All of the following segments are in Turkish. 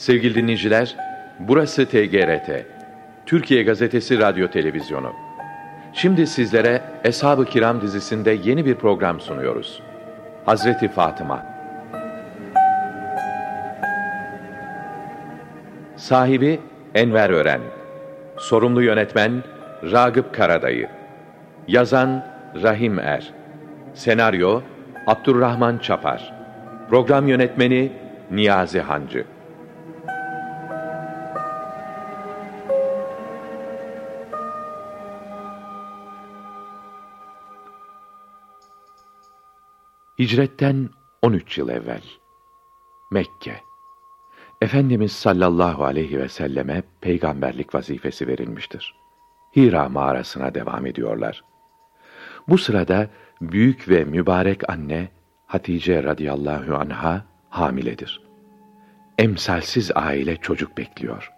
Sevgili dinleyiciler, burası TGRT, Türkiye Gazetesi Radyo Televizyonu. Şimdi sizlere Eshab-ı Kiram dizisinde yeni bir program sunuyoruz. Hazreti Fatıma Sahibi Enver Ören Sorumlu yönetmen Ragıp Karadayı Yazan Rahim Er Senaryo Abdurrahman Çapar Program yönetmeni Niyazi Hancı Hicretten 13 yıl evvel Mekke Efendimiz sallallahu aleyhi ve selleme peygamberlik vazifesi verilmiştir. Hira mağarasına devam ediyorlar. Bu sırada büyük ve mübarek anne Hatice radıyallahu anha hamiledir. Emsalsiz aile çocuk bekliyor.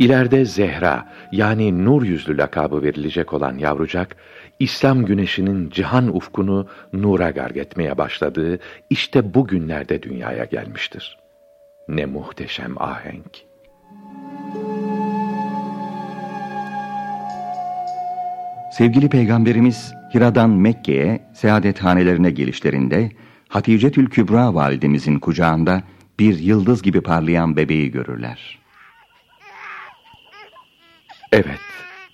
İleride Zehra yani nur yüzlü lakabı verilecek olan yavrucak, İslam güneşinin cihan ufkunu nura garg etmeye başladığı işte bu günlerde dünyaya gelmiştir. Ne muhteşem ahenk! Sevgili Peygamberimiz Hira'dan Mekke'ye hanelerine gelişlerinde Hatice Kübra validemizin kucağında bir yıldız gibi parlayan bebeği görürler. Evet,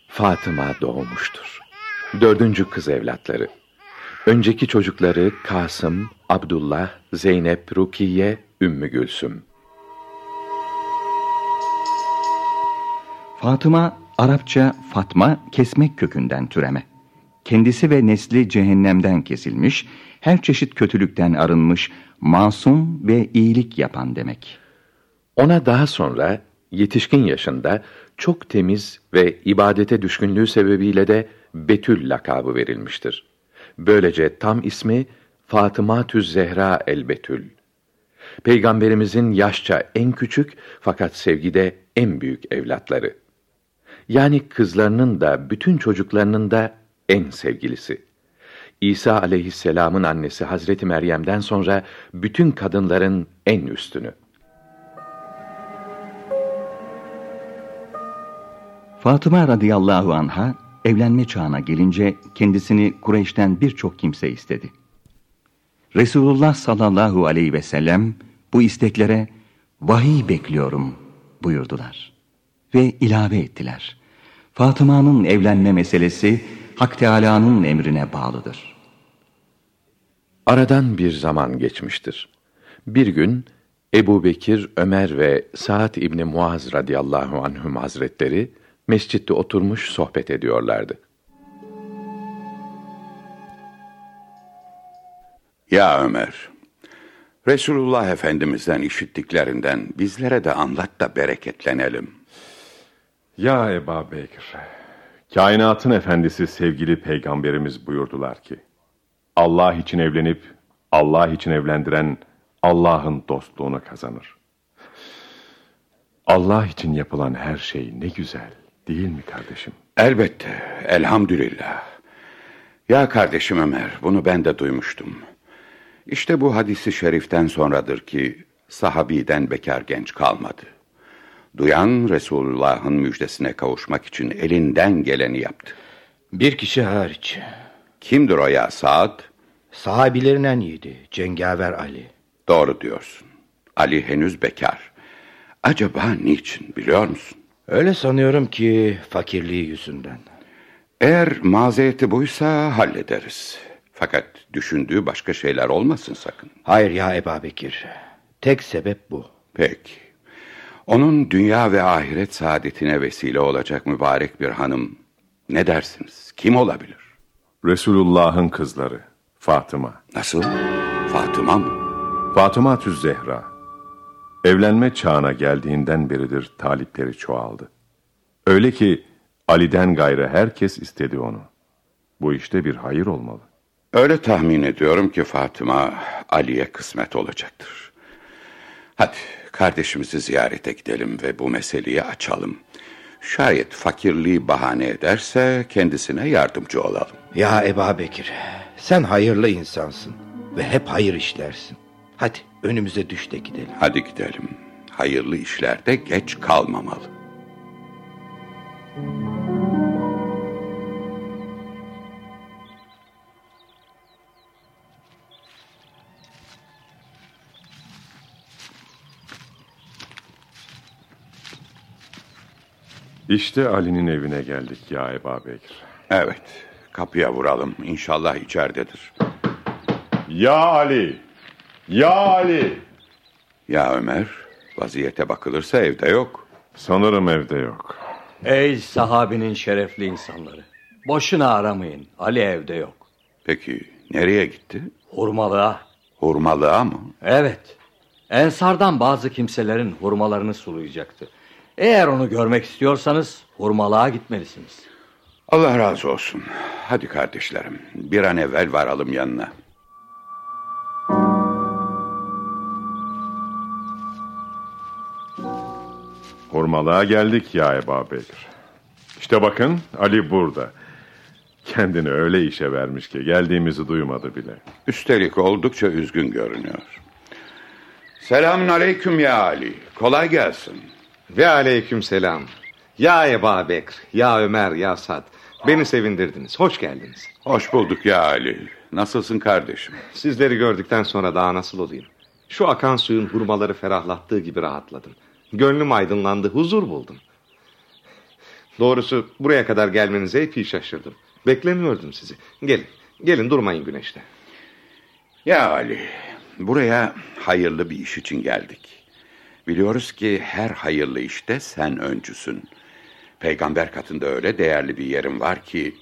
Fatıma doğmuştur. Dördüncü kız evlatları. Önceki çocukları Kasım, Abdullah, Zeynep, Rukiye, Ümmü Gülsüm. Fatıma, Arapça Fatma, kesmek kökünden türeme. Kendisi ve nesli cehennemden kesilmiş, her çeşit kötülükten arınmış, masum ve iyilik yapan demek. Ona daha sonra yetişkin yaşında çok temiz ve ibadete düşkünlüğü sebebiyle de Betül lakabı verilmiştir. Böylece tam ismi Fatıma Tüz Zehra el Betül. Peygamberimizin yaşça en küçük fakat sevgide en büyük evlatları. Yani kızlarının da bütün çocuklarının da en sevgilisi. İsa aleyhisselamın annesi Hazreti Meryem'den sonra bütün kadınların en üstünü. Fatıma radıyallahu anha evlenme çağına gelince kendisini Kureyş'ten birçok kimse istedi. Resulullah sallallahu aleyhi ve sellem bu isteklere vahiy bekliyorum buyurdular. Ve ilave ettiler. Fatıma'nın evlenme meselesi Hak Teâlâ'nın emrine bağlıdır. Aradan bir zaman geçmiştir. Bir gün Ebu Bekir, Ömer ve Sa'd İbni Muaz radıyallahu anhüm hazretleri mescitte oturmuş sohbet ediyorlardı. Ya Ömer, Resulullah Efendimiz'den işittiklerinden bizlere de anlat da bereketlenelim. Ya Eba Bekir, kainatın efendisi sevgili peygamberimiz buyurdular ki, Allah için evlenip Allah için evlendiren Allah'ın dostluğunu kazanır. Allah için yapılan her şey ne güzel. Değil mi kardeşim? Elbette, elhamdülillah. Ya kardeşim Ömer, bunu ben de duymuştum. İşte bu hadisi şeriften sonradır ki sahabiden bekar genç kalmadı. Duyan Resulullah'ın müjdesine kavuşmak için elinden geleni yaptı. Bir kişi hariç. Kimdir o ya Saad? Sahabilerin en iyiydi, Cengaver Ali. Doğru diyorsun. Ali henüz bekar. Acaba niçin biliyor musun? Öyle sanıyorum ki fakirliği yüzünden. Eğer mazereti buysa hallederiz. Fakat düşündüğü başka şeyler olmasın sakın. Hayır ya Eba Bekir. Tek sebep bu. Peki. Onun dünya ve ahiret saadetine vesile olacak mübarek bir hanım ne dersiniz? Kim olabilir? Resulullah'ın kızları Fatıma. Nasıl? Fatıma mı? Fatıma Tüz Zehra. Evlenme çağına geldiğinden beridir talipleri çoğaldı. Öyle ki Ali'den gayrı herkes istedi onu. Bu işte bir hayır olmalı. Öyle tahmin ediyorum ki Fatıma Ali'ye kısmet olacaktır. Hadi kardeşimizi ziyarete gidelim ve bu meseleyi açalım. Şayet fakirliği bahane ederse kendisine yardımcı olalım. Ya Eba Bekir, sen hayırlı insansın ve hep hayır işlersin. Hadi önümüze düş de gidelim. Hadi gidelim. hayırlı işlerde geç kalmamalı. İşte Ali'nin evine geldik ya Eba Bekir. Evet, kapıya vuralım. İnşallah içeridedir. Ya Ali! Ya Ali! Ya Ömer, vaziyete bakılırsa evde yok. Sanırım evde yok. Ey sahabinin şerefli insanları. Boşuna aramayın. Ali evde yok. Peki nereye gitti? Hurmalığa. Hurmalığa mı? Evet. Ensardan bazı kimselerin hurmalarını sulayacaktı. Eğer onu görmek istiyorsanız hurmalığa gitmelisiniz. Allah razı olsun. Hadi kardeşlerim, bir an evvel varalım yanına. Hurmalığa geldik ya Eba Bekir. İşte bakın Ali burada. Kendini öyle işe vermiş ki geldiğimizi duymadı bile. Üstelik oldukça üzgün görünüyor. Selamun aleyküm ya Ali. Kolay gelsin. Ve aleyküm selam. Ya Eba Bekr, ya Ömer, ya Sad. Beni sevindirdiniz. Hoş geldiniz. Hoş bulduk ya Ali. Nasılsın kardeşim? Sizleri gördükten sonra daha nasıl olayım? Şu akan suyun hurmaları ferahlattığı gibi rahatladım. Gönlüm aydınlandı, huzur buldum. Doğrusu buraya kadar gelmenize epey şaşırdım. Beklemiyordum sizi. Gelin, gelin durmayın güneşte. Ya Ali, buraya hayırlı bir iş için geldik. Biliyoruz ki her hayırlı işte sen öncüsün. Peygamber katında öyle değerli bir yerin var ki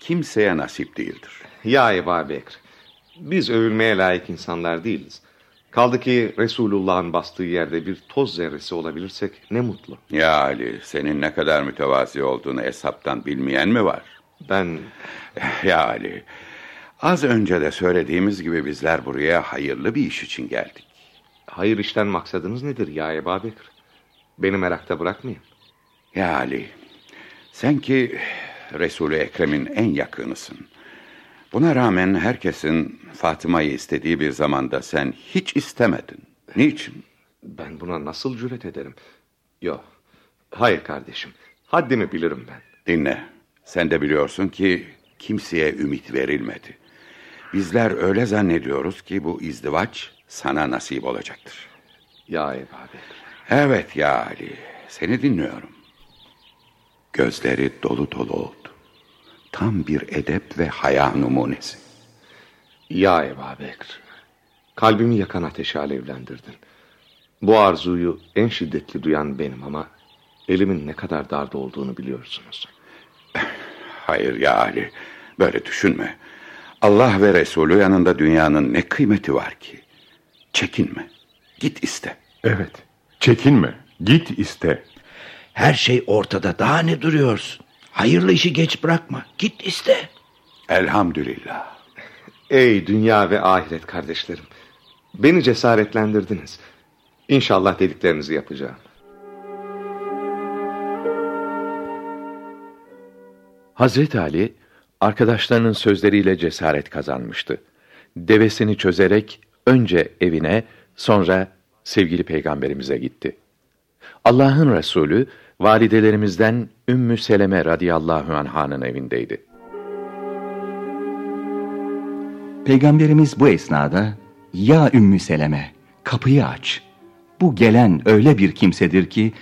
kimseye nasip değildir. Ya Eba Bekr, biz övülmeye layık insanlar değiliz. Kaldı ki Resulullah'ın bastığı yerde bir toz zerresi olabilirsek ne mutlu. Ya Ali, senin ne kadar mütevazi olduğunu hesaptan bilmeyen mi var? Ben Ya Ali, az önce de söylediğimiz gibi bizler buraya hayırlı bir iş için geldik. hayır işten maksadınız nedir ya Eba Bekr? Beni merakta bırakmayın. Ya Ali, sen ki Resul-i Ekrem'in en yakınısın. Buna rağmen herkesin Fatıma'yı istediği bir zamanda sen hiç istemedin. Niçin? Ben buna nasıl cüret ederim? Yok. Hayır kardeşim. Haddimi bilirim ben. Dinle, sen de biliyorsun ki kimseye ümit verilmedi. Bizler öyle zannediyoruz ki bu izdivaç sana nasip olacaktır. Ya Bekr. Evet ya Ali, seni dinliyorum. Gözleri dolu dolu oldu. Tam bir edep ve haya numunesi. Ya Eba Bekr. Kalbimi yakan ateşi alevlendirdin. Bu arzuyu en şiddetli duyan benim ama elimin ne kadar darda olduğunu biliyorsunuz. Hayır ya Ali, böyle düşünme. Allah ve Resulü yanında dünyanın ne kıymeti var ki? Çekinme, git iste. Evet. Çekinme. Git iste. Her şey ortada. Daha ne duruyorsun? Hayırlı işi geç bırakma. Git iste. Elhamdülillah. Ey dünya ve ahiret kardeşlerim. Beni cesaretlendirdiniz. İnşallah dediklerinizi yapacağım. Hazreti Ali arkadaşlarının sözleriyle cesaret kazanmıştı. Devesini çözerek önce evine sonra sevgili peygamberimize gitti. Allah'ın Resulü validelerimizden Ümmü Seleme radıyallahu anh'ın evindeydi. Peygamberimiz bu esnada ya Ümmü Seleme kapıyı aç. Bu gelen öyle bir kimsedir ki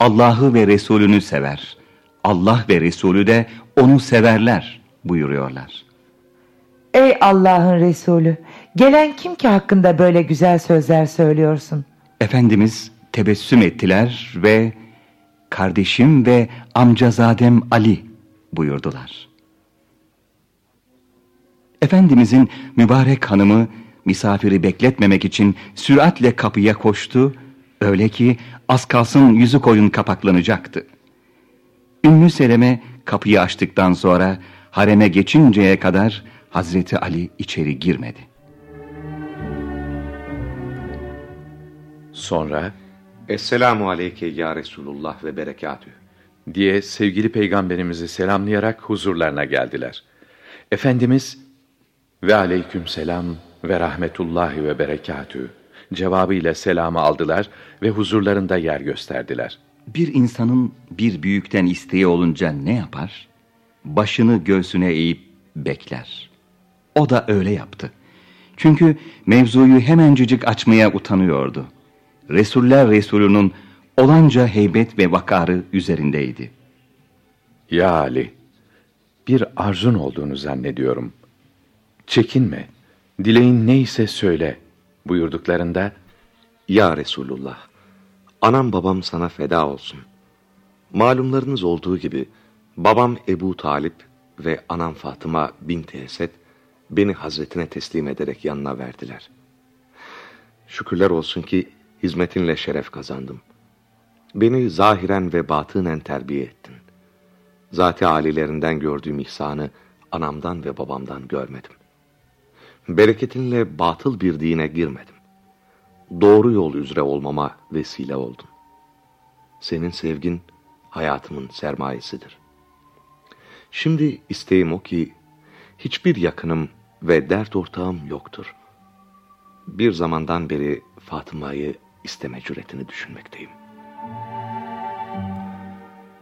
Allah'ı ve Resulünü sever. Allah ve Resulü de onu severler buyuruyorlar. Ey Allah'ın Resulü, gelen kim ki hakkında böyle güzel sözler söylüyorsun? Efendimiz tebessüm ettiler ve kardeşim ve amcazadem Ali buyurdular. Efendimizin mübarek hanımı misafiri bekletmemek için süratle kapıya koştu. Öyle ki az kalsın yüzü koyun kapaklanacaktı. Ümmü Seleme kapıyı açtıktan sonra hareme geçinceye kadar Hazreti Ali içeri girmedi. Sonra Esselamu aleyke ya Resulullah ve berekatü. diye sevgili peygamberimizi selamlayarak huzurlarına geldiler. Efendimiz ve aleyküm selam ve rahmetullahi ve berekatü cevabıyla selamı aldılar ve huzurlarında yer gösterdiler. Bir insanın bir büyükten isteği olunca ne yapar? Başını göğsüne eğip bekler. O da öyle yaptı. Çünkü mevzuyu hemencecik açmaya utanıyordu. Resuller Resulü'nün olanca heybet ve vakarı üzerindeydi. Ya Ali, bir arzun olduğunu zannediyorum. Çekinme, dileğin neyse söyle buyurduklarında, Ya Resulullah, anam babam sana feda olsun. Malumlarınız olduğu gibi, babam Ebu Talip ve anam Fatıma binti Esed, beni hazretine teslim ederek yanına verdiler. Şükürler olsun ki hizmetinle şeref kazandım. Beni zahiren ve batınen terbiye ettin. Zati alilerinden gördüğüm ihsanı anamdan ve babamdan görmedim. Bereketinle batıl bir dine girmedim. Doğru yol üzere olmama vesile oldun. Senin sevgin hayatımın sermayesidir. Şimdi isteğim o ki hiçbir yakınım ve dert ortağım yoktur. Bir zamandan beri Fatıma'yı isteme cüretini düşünmekteyim.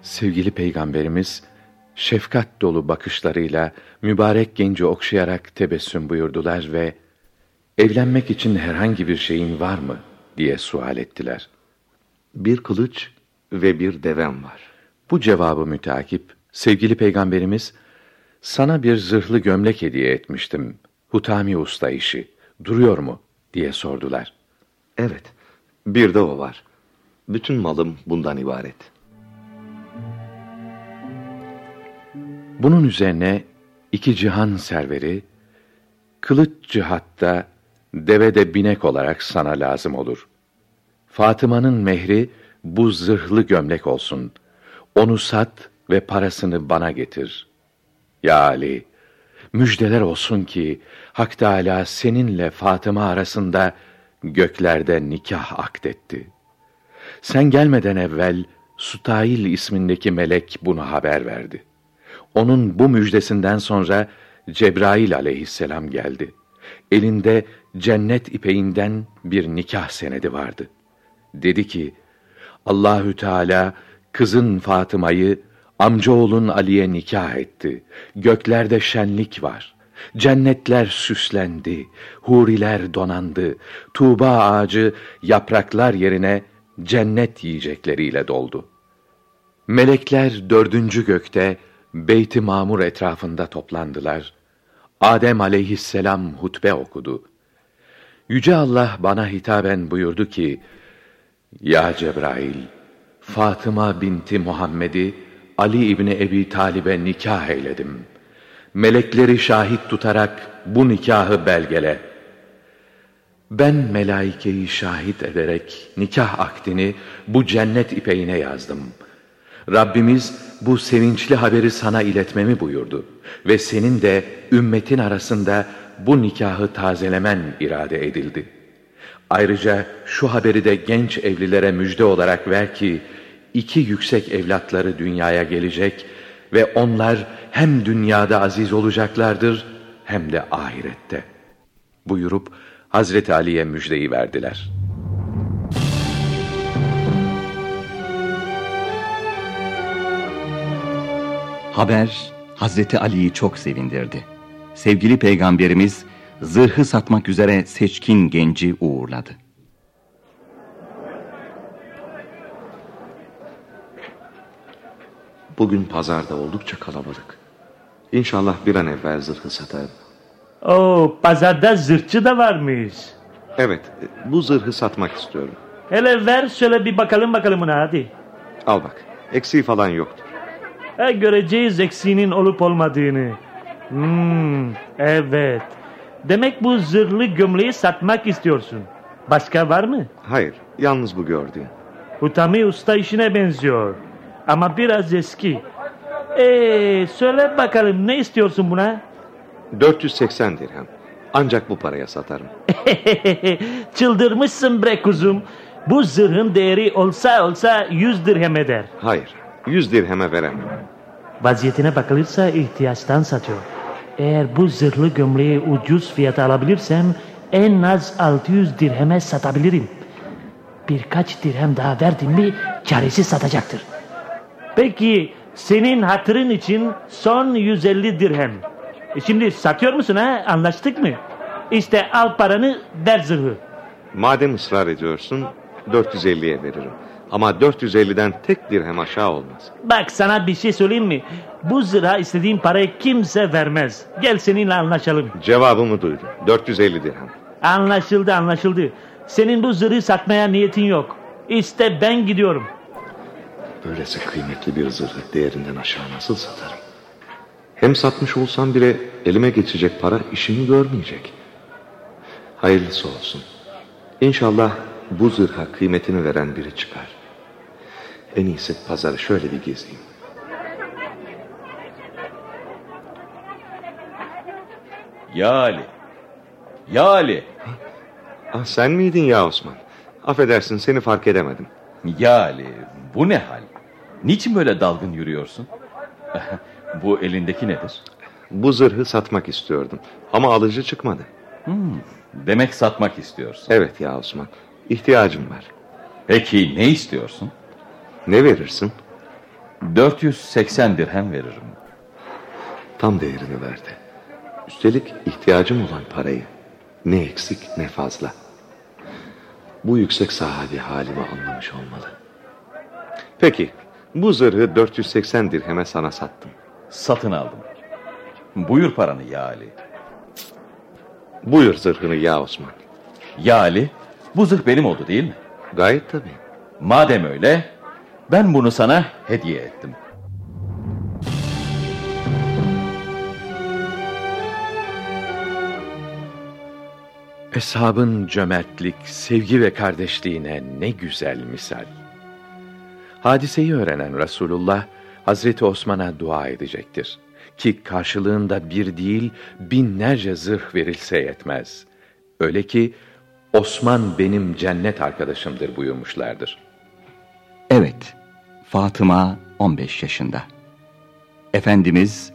Sevgili Peygamberimiz, şefkat dolu bakışlarıyla mübarek genci okşayarak tebessüm buyurdular ve evlenmek için herhangi bir şeyin var mı diye sual ettiler. Bir kılıç ve bir devem var. Bu cevabı mütakip sevgili Peygamberimiz sana bir zırhlı gömlek hediye etmiştim. Hutami usta işi. Duruyor mu? diye sordular. Evet, bir de o var. Bütün malım bundan ibaret. Bunun üzerine iki cihan serveri, kılıç cihatta devede binek olarak sana lazım olur. Fatıma'nın mehri bu zırhlı gömlek olsun. Onu sat ve parasını bana getir. Ya Ali, müjdeler olsun ki Hak Teâlâ seninle Fatıma arasında göklerde nikah akdetti. Sen gelmeden evvel Sutail ismindeki melek bunu haber verdi. Onun bu müjdesinden sonra Cebrail aleyhisselam geldi. Elinde cennet ipeğinden bir nikah senedi vardı. Dedi ki, Allahü Teala kızın Fatıma'yı amcaoğlun Ali'ye nikah etti. Göklerde şenlik var. Cennetler süslendi, huriler donandı, tuğba ağacı yapraklar yerine cennet yiyecekleriyle doldu. Melekler dördüncü gökte, Beyt-i Mamur etrafında toplandılar. Adem aleyhisselam hutbe okudu. Yüce Allah bana hitaben buyurdu ki, Ya Cebrail, Fatıma binti Muhammed'i Ali İbni Ebi Talib'e nikah eyledim. Melekleri şahit tutarak bu nikahı belgele. Ben melaikeyi şahit ederek nikah akdini bu cennet ipeğine yazdım. Rabbimiz bu sevinçli haberi sana iletmemi buyurdu ve senin de ümmetin arasında bu nikahı tazelemen irade edildi. Ayrıca şu haberi de genç evlilere müjde olarak ver ki, iki yüksek evlatları dünyaya gelecek ve onlar hem dünyada aziz olacaklardır hem de ahirette. Buyurup Hazreti Ali'ye müjdeyi verdiler. Haber Hazreti Ali'yi çok sevindirdi. Sevgili peygamberimiz zırhı satmak üzere seçkin genci uğurladı. Bugün pazarda oldukça kalabalık. İnşallah bir an evvel zırhı satarım. Oo, pazarda zırhçı da varmış. Evet, bu zırhı satmak istiyorum. Hele ver şöyle bir bakalım bakalım buna hadi. Al bak, eksiği falan yoktur. E, göreceğiz eksiğinin olup olmadığını. Hmm, evet. Demek bu zırhlı gömleği satmak istiyorsun. Başka var mı? Hayır, yalnız bu gördüğün. Hutami usta işine benziyor. Ama biraz eski. Ee, söyle bakalım ne istiyorsun buna? 480 dirhem. Ancak bu paraya satarım. Çıldırmışsın bre kuzum. Bu zırhın değeri olsa olsa 100 dirhem eder. Hayır, 100 dirheme veremem. Vaziyetine bakılırsa ihtiyaçtan satıyor. Eğer bu zırhlı gömleği ucuz fiyata alabilirsem en az 600 dirheme satabilirim. Birkaç dirhem daha verdim mi karesi satacaktır. Peki senin hatırın için son 150 dirhem. E şimdi satıyor musun ha? Anlaştık mı? İşte al paranı ver zırhı. Madem ısrar ediyorsun 450'ye veririm. Ama 450'den tek dirhem aşağı olmaz. Bak sana bir şey söyleyeyim mi? Bu zırha istediğin parayı kimse vermez. Gel seninle anlaşalım. Cevabımı duydun. 450 dirhem. Anlaşıldı anlaşıldı. Senin bu zırhı satmaya niyetin yok. İşte ben gidiyorum. Böylesi kıymetli bir zırhı değerinden aşağı nasıl satarım? Hem satmış olsam bile elime geçecek para işimi görmeyecek. Hayırlısı olsun. İnşallah bu zırha kıymetini veren biri çıkar. En iyisi pazarı şöyle bir gezeyim. Ya Ali. Ya Ali. Ah, sen miydin ya Osman? Affedersin seni fark edemedim. Ya Ali bu ne hal? Niçin böyle dalgın yürüyorsun? bu elindeki nedir? Bu zırhı satmak istiyordum ama alıcı çıkmadı. Hmm, demek satmak istiyorsun. Evet ya Osman. İhtiyacım var. Peki ne istiyorsun? Ne verirsin? 480 dirhem veririm. Tam değerini verdi. Üstelik ihtiyacım olan parayı ne eksik ne fazla. Bu yüksek sahabi halimi anlamış olmalı. Peki bu zırhı 480 dirheme sana sattım. Satın aldım. Buyur paranı ya Ali. Buyur zırhını ya Osman. Ya Ali bu zırh benim oldu değil mi? Gayet tabii. Madem öyle ben bunu sana hediye ettim. Eshabın cömertlik, sevgi ve kardeşliğine ne güzel misal. Hadiseyi öğrenen Resulullah, Hazreti Osman'a dua edecektir. Ki karşılığında bir değil, binlerce zırh verilse yetmez. Öyle ki, Osman benim cennet arkadaşımdır buyurmuşlardır. Evet, Fatıma 15 yaşında. Efendimiz,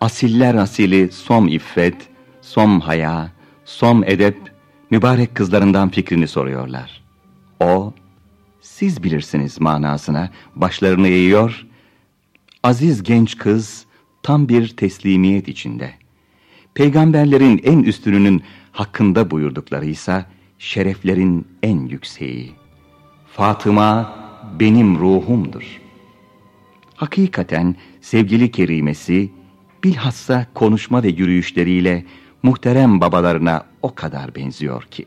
asiller asili som iffet, som haya, som edep, mübarek kızlarından fikrini soruyorlar. O, siz bilirsiniz manasına başlarını eğiyor, aziz genç kız tam bir teslimiyet içinde. Peygamberlerin en üstününün hakkında buyurduklarıysa şereflerin en yükseği. Fatıma benim ruhumdur. Hakikaten sevgili kerimesi bilhassa konuşma ve yürüyüşleriyle muhterem babalarına o kadar benziyor ki.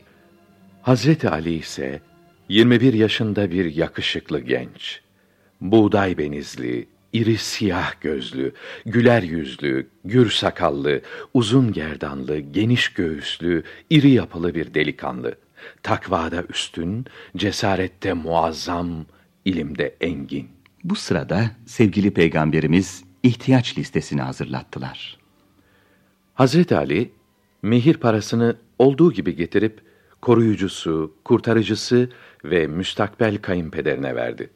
Hazreti Ali ise 21 yaşında bir yakışıklı genç. Buğday benizli, iri siyah gözlü, güler yüzlü, gür sakallı, uzun gerdanlı, geniş göğüslü, iri yapılı bir delikanlı. Takvada üstün, cesarette muazzam, ilimde engin. Bu sırada sevgili peygamberimiz ihtiyaç listesini hazırlattılar. Hazreti Ali, mehir parasını olduğu gibi getirip, koruyucusu, kurtarıcısı ve müstakbel kayınpederine verdi.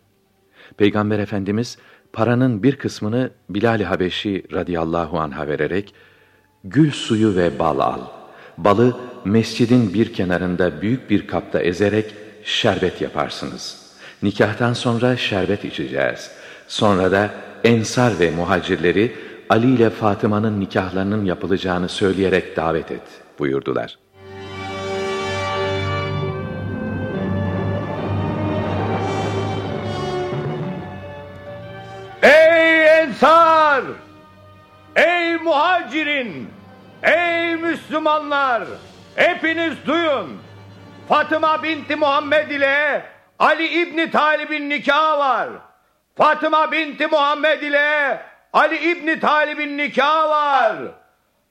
Peygamber Efendimiz, paranın bir kısmını Bilal-i Habeşi radıyallahu anh'a vererek, gül suyu ve bal al. Balı mescidin bir kenarında büyük bir kapta ezerek şerbet yaparsınız. Nikahtan sonra şerbet içeceğiz. Sonra da ensar ve muhacirleri Ali ile Fatıma'nın nikahlarının yapılacağını söyleyerek davet et buyurdular. Ey muhacirin! Ey Müslümanlar! Hepiniz duyun! Fatıma binti Muhammed ile Ali İbni Talib'in nikahı var. Fatıma binti Muhammed ile Ali İbni Talib'in nikahı var.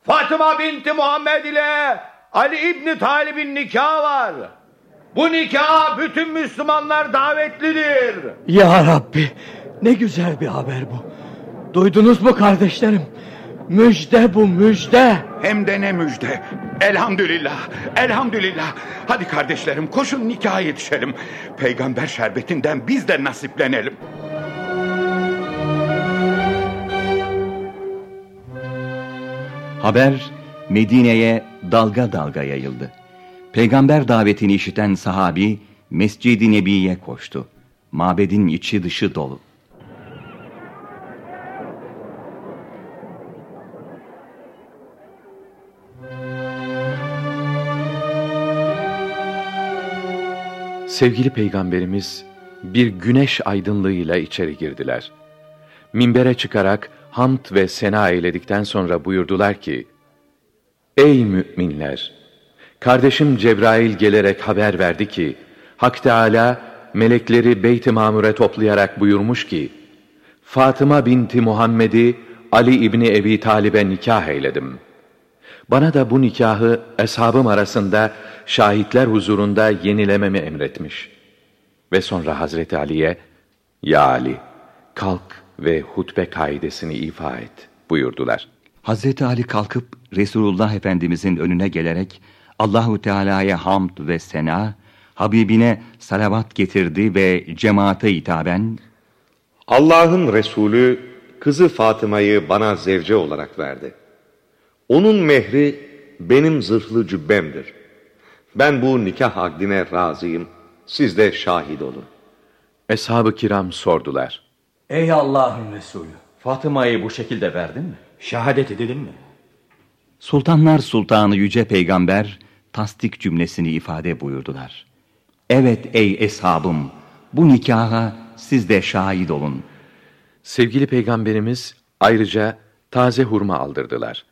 Fatıma binti Muhammed ile Ali İbni Talib'in nikahı var. Bu nikaha bütün Müslümanlar davetlidir. Ya Rabbi ne güzel bir haber bu. Duydunuz mu kardeşlerim? Müjde bu müjde. Hem de ne müjde. Elhamdülillah. Elhamdülillah. Hadi kardeşlerim koşun nikaha yetişelim. Peygamber şerbetinden biz de nasiplenelim. Haber Medine'ye dalga dalga yayıldı. Peygamber davetini işiten sahabi Mescid-i Nebi'ye koştu. Mabedin içi dışı dolu. Sevgili peygamberimiz bir güneş aydınlığıyla içeri girdiler. Minbere çıkarak hamd ve sena eyledikten sonra buyurdular ki, Ey müminler! Kardeşim Cebrail gelerek haber verdi ki, Hak Teâlâ melekleri Beyt-i Mamur'e toplayarak buyurmuş ki, Fatıma binti Muhammed'i Ali İbni Ebi Talib'e nikah eyledim. Bana da bu nikahı eshabım arasında şahitler huzurunda yenilememi emretmiş. Ve sonra Hazreti Ali'ye, Ya Ali, kalk ve hutbe kaidesini ifa et buyurdular. Hazreti Ali kalkıp Resulullah Efendimizin önüne gelerek Allahu Teala'ya hamd ve sena, Habibine salavat getirdi ve cemaate hitaben Allah'ın Resulü kızı Fatıma'yı bana zevce olarak verdi. Onun mehri benim zırhlı cübbemdir. Ben bu nikah akdine razıyım. Siz de şahit olun. Eshab-ı kiram sordular. Ey Allah'ın Resulü. Fatıma'yı bu şekilde verdin mi? Şehadet edelim mi? Sultanlar Sultanı Yüce Peygamber tasdik cümlesini ifade buyurdular. Evet ey eshabım, bu nikaha siz de şahit olun. Sevgili Peygamberimiz ayrıca taze hurma aldırdılar.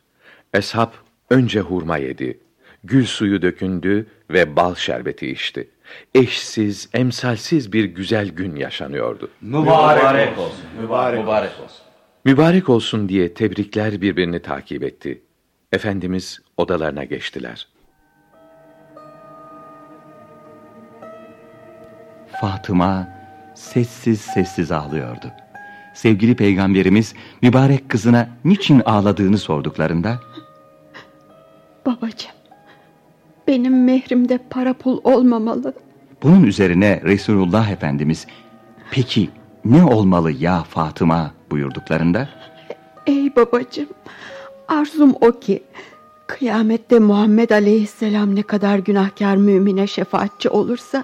Eshab önce hurma yedi, gül suyu dökündü ve bal şerbeti içti. Eşsiz, emsalsiz bir güzel gün yaşanıyordu. Mübarek, Mübarek olsun. Mübarek, Mübarek olsun. Mübarek olsun diye tebrikler birbirini takip etti. Efendimiz odalarına geçtiler. Fatıma sessiz sessiz ağlıyordu. Sevgili peygamberimiz mübarek kızına niçin ağladığını sorduklarında Babacığım, benim mehrimde para pul olmamalı. Bunun üzerine Resulullah Efendimiz peki ne olmalı ya Fatıma buyurduklarında Ey babacığım, arzum o ki kıyamette Muhammed Aleyhisselam ne kadar günahkar mümine şefaatçi olursa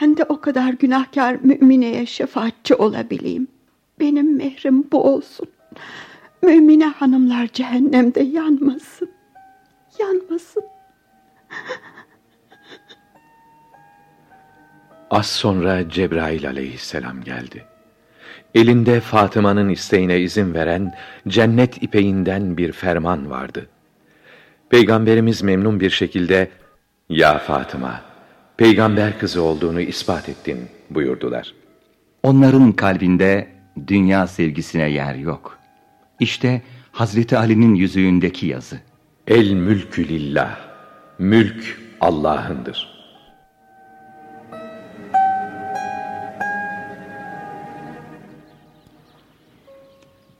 ben de o kadar günahkar mümineye şefaatçi olabileyim. Benim mehrim bu olsun. Mümine hanımlar cehennemde yanmasın. Yanmasın. Az sonra Cebrail aleyhisselam geldi. Elinde Fatıma'nın isteğine izin veren cennet ipeğinden bir ferman vardı. Peygamberimiz memnun bir şekilde ''Ya Fatıma, peygamber kızı olduğunu ispat ettin.'' buyurdular. Onların kalbinde dünya sevgisine yer yok. İşte Hazreti Ali'nin yüzüğündeki yazı. El mülkü lillah. Mülk Allah'ındır.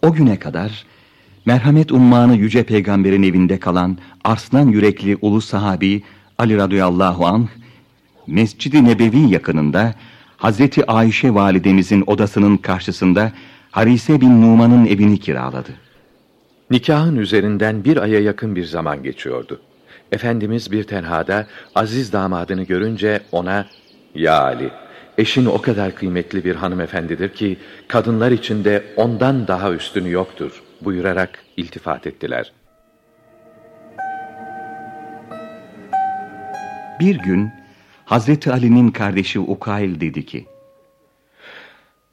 O güne kadar merhamet ummanı yüce peygamberin evinde kalan arslan yürekli ulu sahabi Ali radıyallahu anh Mescid-i Nebevi yakınında Hazreti Ayşe validemizin odasının karşısında Harise bin Numan'ın evini kiraladı. Nikahın üzerinden bir aya yakın bir zaman geçiyordu. Efendimiz bir tenhada aziz damadını görünce ona ''Ya Ali, eşin o kadar kıymetli bir hanımefendidir ki kadınlar içinde ondan daha üstünü yoktur.'' buyurarak iltifat ettiler. Bir gün Hazreti Ali'nin kardeşi Ukail dedi ki,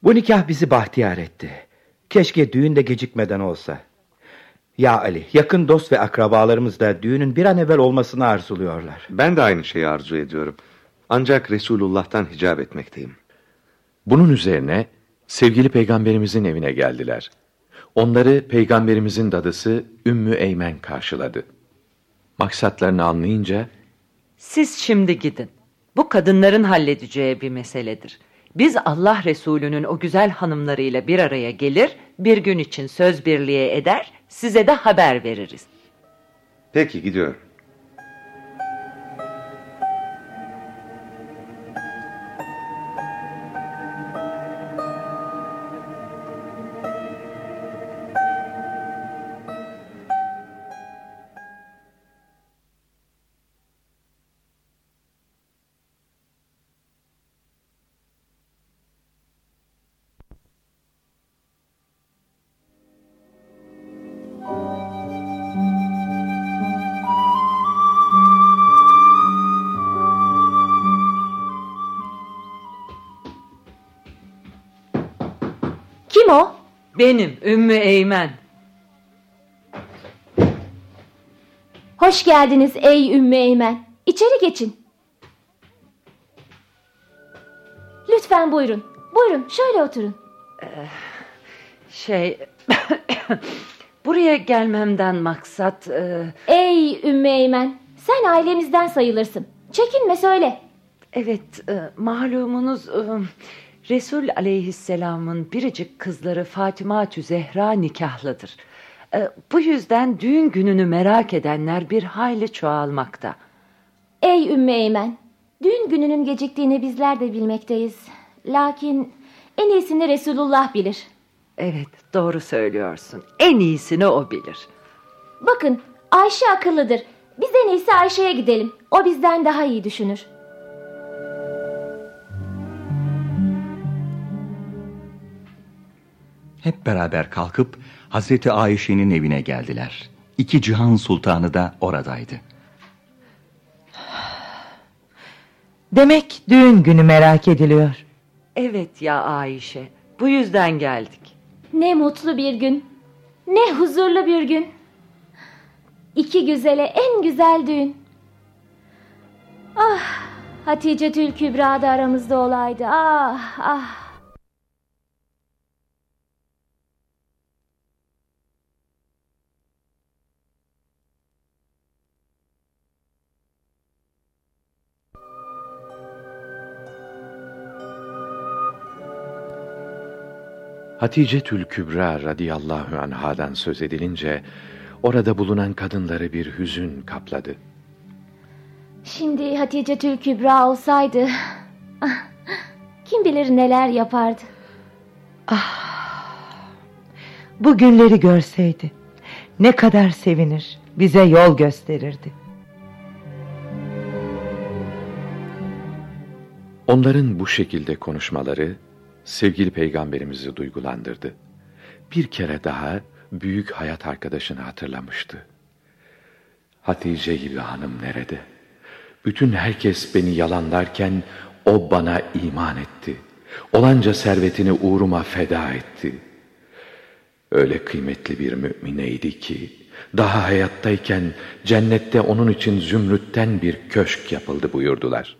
Bu nikah bizi bahtiyar etti. Keşke düğün de gecikmeden olsa. Ya Ali, yakın dost ve akrabalarımız da düğünün bir an evvel olmasını arzuluyorlar. Ben de aynı şeyi arzu ediyorum. Ancak Resulullah'tan hicap etmekteyim. Bunun üzerine sevgili peygamberimizin evine geldiler. Onları peygamberimizin dadısı Ümmü Eymen karşıladı. Maksatlarını anlayınca Siz şimdi gidin. Bu kadınların halledeceği bir meseledir. Biz Allah Resulü'nün o güzel hanımlarıyla bir araya gelir, bir gün için söz birliğe eder, size de haber veririz. Peki gidiyorum. Benim Ümmü Eymen. Hoş geldiniz ey Ümmü Eymen. İçeri geçin. Lütfen buyurun. Buyurun şöyle oturun. Ee, şey... Buraya gelmemden maksat... E... Ey Ümmü Eymen. Sen ailemizden sayılırsın. Çekinme söyle. Evet e, malumunuz... E, Resul aleyhisselamın biricik kızları Fatıma Zehra nikahlıdır. E, bu yüzden düğün gününü merak edenler bir hayli çoğalmakta. Ey Ümmü Eymen, düğün gününün geciktiğini bizler de bilmekteyiz. Lakin en iyisini Resulullah bilir. Evet, doğru söylüyorsun. En iyisini o bilir. Bakın, Ayşe akıllıdır. Biz en iyisi Ayşe'ye gidelim. O bizden daha iyi düşünür. Hep beraber kalkıp Hazreti Ayşe'nin evine geldiler. İki cihan sultanı da oradaydı. Demek düğün günü merak ediliyor. Evet ya Ayşe. Bu yüzden geldik. Ne mutlu bir gün. Ne huzurlu bir gün. İki güzele en güzel düğün. Ah Hatice Tül Kübra da aramızda olaydı. Ah ah. Hatice Tül Kübra radıyallahu anhadan söz edilince orada bulunan kadınları bir hüzün kapladı. Şimdi Hatice Tül Kübra olsaydı kim bilir neler yapardı. Ah, bu günleri görseydi ne kadar sevinir, bize yol gösterirdi. Onların bu şekilde konuşmaları sevgili peygamberimizi duygulandırdı. Bir kere daha büyük hayat arkadaşını hatırlamıştı. Hatice gibi hanım nerede? Bütün herkes beni yalanlarken o bana iman etti. Olanca servetini uğruma feda etti. Öyle kıymetli bir mümineydi ki, daha hayattayken cennette onun için zümrütten bir köşk yapıldı buyurdular.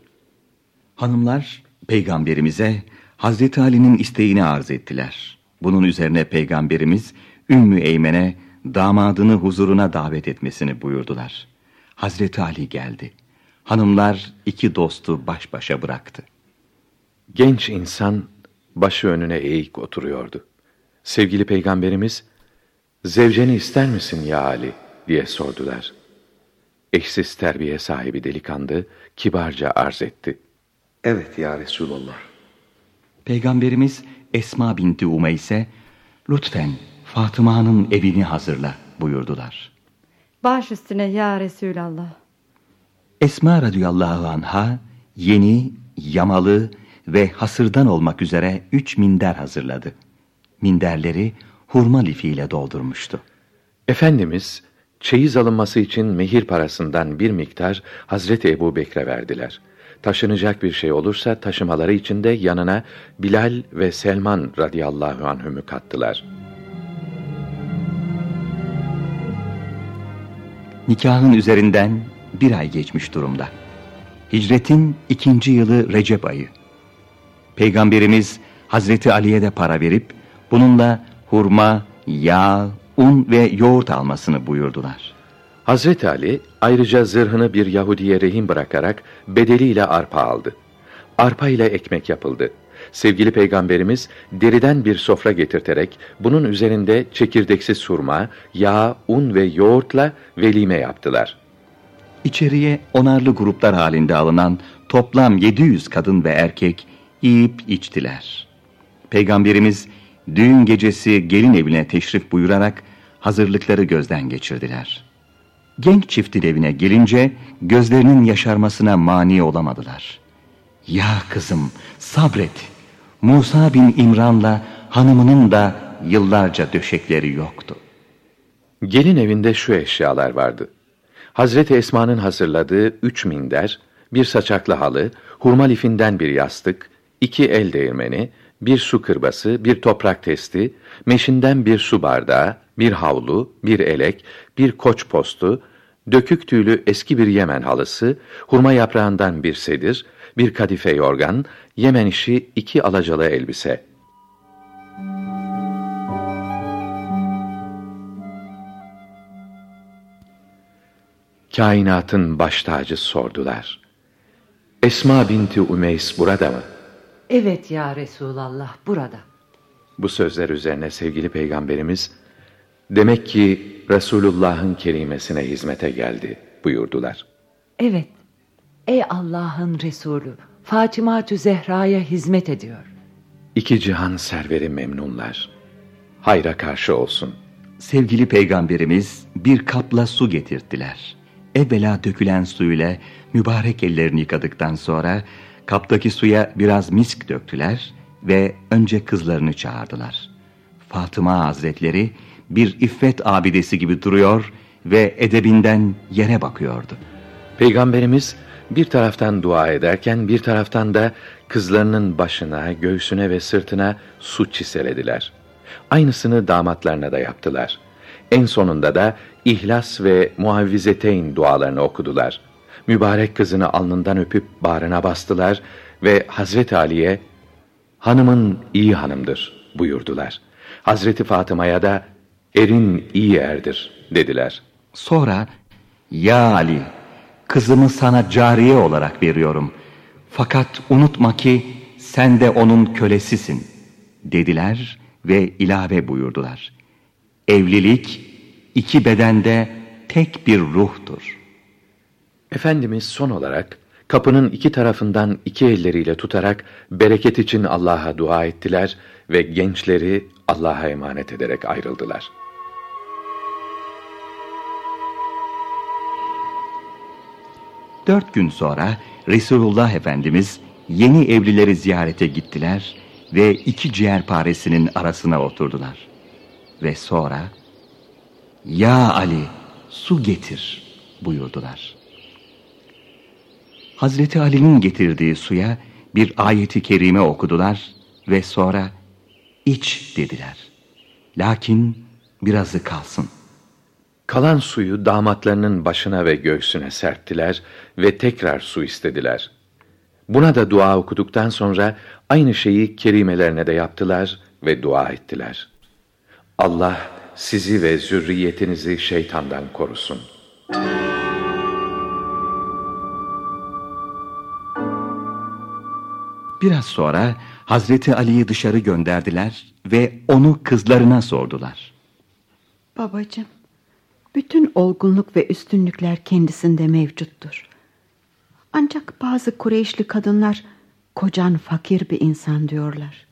Hanımlar peygamberimize Hazreti Ali'nin isteğini arz ettiler. Bunun üzerine peygamberimiz Ümmü Eymen'e damadını huzuruna davet etmesini buyurdular. Hazreti Ali geldi. Hanımlar iki dostu baş başa bıraktı. Genç insan başı önüne eğik oturuyordu. Sevgili peygamberimiz, zevceni ister misin ya Ali diye sordular. Eşsiz terbiye sahibi delikanlı kibarca arz etti. Evet ya Resulallah. Peygamberimiz Esma binti Umeyse, lütfen Fatıma'nın evini hazırla buyurdular. Baş üstüne ya Resulallah. Esma radıyallahu anha yeni, yamalı ve hasırdan olmak üzere üç minder hazırladı. Minderleri hurma lifiyle doldurmuştu. Efendimiz çeyiz alınması için mehir parasından bir miktar Hazreti Ebu Bekre verdiler. Taşınacak bir şey olursa taşımaları için de yanına Bilal ve Selman radıyallahu anhümü kattılar. Nikahın üzerinden bir ay geçmiş durumda. Hicretin ikinci yılı Recep ayı. Peygamberimiz Hazreti Ali'ye de para verip bununla hurma, yağ, un ve yoğurt almasını buyurdular. Hazreti Ali ayrıca zırhını bir Yahudiye rehin bırakarak bedeliyle arpa aldı. Arpa ile ekmek yapıldı. Sevgili peygamberimiz deriden bir sofra getirterek bunun üzerinde çekirdeksiz surma, yağ, un ve yoğurtla velime yaptılar. İçeriye onarlı gruplar halinde alınan toplam 700 kadın ve erkek yiyip içtiler. Peygamberimiz düğün gecesi gelin evine teşrif buyurarak hazırlıkları gözden geçirdiler. Genç çiftin evine gelince gözlerinin yaşarmasına mani olamadılar. Ya kızım sabret. Musa bin İmran'la hanımının da yıllarca döşekleri yoktu. Gelin evinde şu eşyalar vardı. Hazreti Esma'nın hazırladığı üç minder, bir saçaklı halı, hurma lifinden bir yastık, iki el değirmeni, bir su kırbası, bir toprak testi, meşinden bir su bardağı, bir havlu, bir elek, bir koç postu, dökük tüylü eski bir Yemen halısı, hurma yaprağından bir sedir, bir kadife yorgan, Yemen işi iki alacalı elbise. Kainatın baş tacı sordular. Esma binti Umeys burada mı? Evet ya Resulallah burada. Bu sözler üzerine sevgili peygamberimiz, demek ki Resulullah'ın kerimesine hizmete geldi buyurdular. Evet. Ey Allah'ın Resulü, Fatıma Zehra'ya hizmet ediyor. İki cihan serveri memnunlar. Hayra karşı olsun. Sevgili peygamberimiz bir kapla su getirttiler. Evvela dökülen suyla mübarek ellerini yıkadıktan sonra kaptaki suya biraz misk döktüler ve önce kızlarını çağırdılar. Fatıma Hazretleri bir iffet abidesi gibi duruyor ve edebinden yere bakıyordu. Peygamberimiz bir taraftan dua ederken bir taraftan da kızlarının başına, göğsüne ve sırtına su çiselediler. Aynısını damatlarına da yaptılar. En sonunda da İhlas ve Muavvizeteyn dualarını okudular. Mübarek kızını alnından öpüp bağrına bastılar ve Hazreti Ali'ye hanımın iyi hanımdır buyurdular. Hazreti Fatıma'ya da erin iyi erdir dediler. Sonra ya Ali kızımı sana cariye olarak veriyorum. Fakat unutma ki sen de onun kölesisin dediler ve ilave buyurdular. Evlilik iki bedende tek bir ruhtur. Efendimiz son olarak kapının iki tarafından iki elleriyle tutarak bereket için Allah'a dua ettiler ve gençleri Allah'a emanet ederek ayrıldılar. Dört gün sonra Resulullah Efendimiz yeni evlileri ziyarete gittiler ve iki ciğerparesinin arasına oturdular. Ve sonra ya Ali su getir buyurdular. Hazreti Ali'nin getirdiği suya bir ayeti kerime okudular ve sonra iç dediler. Lakin birazı kalsın. Kalan suyu damatlarının başına ve göğsüne serttiler ve tekrar su istediler. Buna da dua okuduktan sonra aynı şeyi kerimelerine de yaptılar ve dua ettiler. Allah sizi ve zürriyetinizi şeytandan korusun. Biraz sonra Hazreti Ali'yi dışarı gönderdiler ve onu kızlarına sordular. Babacığım, bütün olgunluk ve üstünlükler kendisinde mevcuttur. Ancak bazı Kureyşli kadınlar kocan fakir bir insan diyorlar.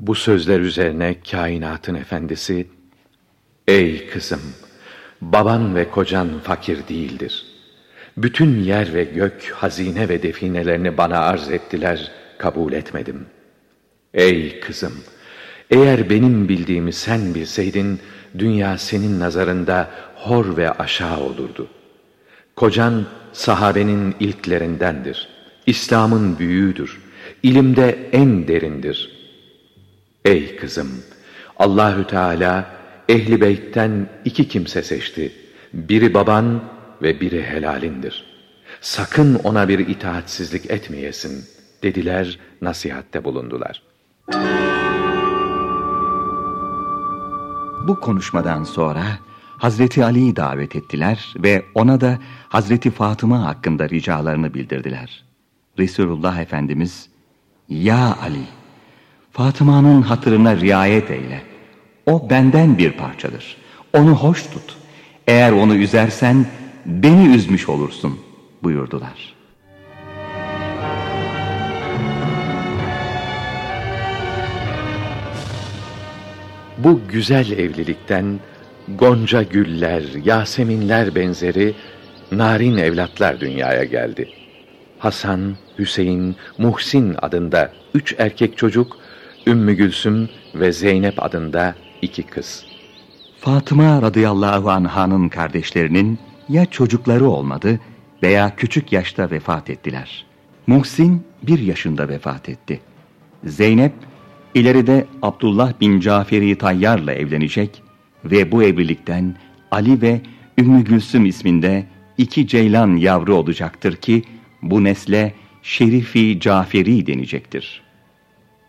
Bu sözler üzerine kainatın efendisi, Ey kızım, baban ve kocan fakir değildir. Bütün yer ve gök, hazine ve definelerini bana arz ettiler, kabul etmedim. Ey kızım, eğer benim bildiğimi sen bilseydin, dünya senin nazarında hor ve aşağı olurdu. Kocan sahabenin ilklerindendir. İslam'ın büyüğüdür. İlimde en derindir. Ey kızım, Allahü Teala ehli beytten iki kimse seçti. Biri baban ve biri helalindir. Sakın ona bir itaatsizlik etmeyesin dediler, nasihatte bulundular. Bu konuşmadan sonra Hazreti Ali'yi davet ettiler ve ona da Hazreti Fatıma hakkında ricalarını bildirdiler. Resulullah Efendimiz, Ya Ali, Fatıma'nın hatırına riayet eyle. O benden bir parçadır. Onu hoş tut. Eğer onu üzersen beni üzmüş olursun buyurdular. Bu güzel evlilikten gonca güller, yaseminler benzeri narin evlatlar dünyaya geldi. Hasan, Hüseyin, Muhsin adında üç erkek çocuk, Ümmü Gülsüm ve Zeynep adında iki kız. Fatıma radıyallahu anh'ın kardeşlerinin ya çocukları olmadı veya küçük yaşta vefat ettiler. Muhsin bir yaşında vefat etti. Zeynep ileride Abdullah bin Caferi Tayyar'la evlenecek ve bu evlilikten Ali ve Ümmü Gülsüm isminde iki ceylan yavru olacaktır ki bu nesle Şerifi Caferi denecektir.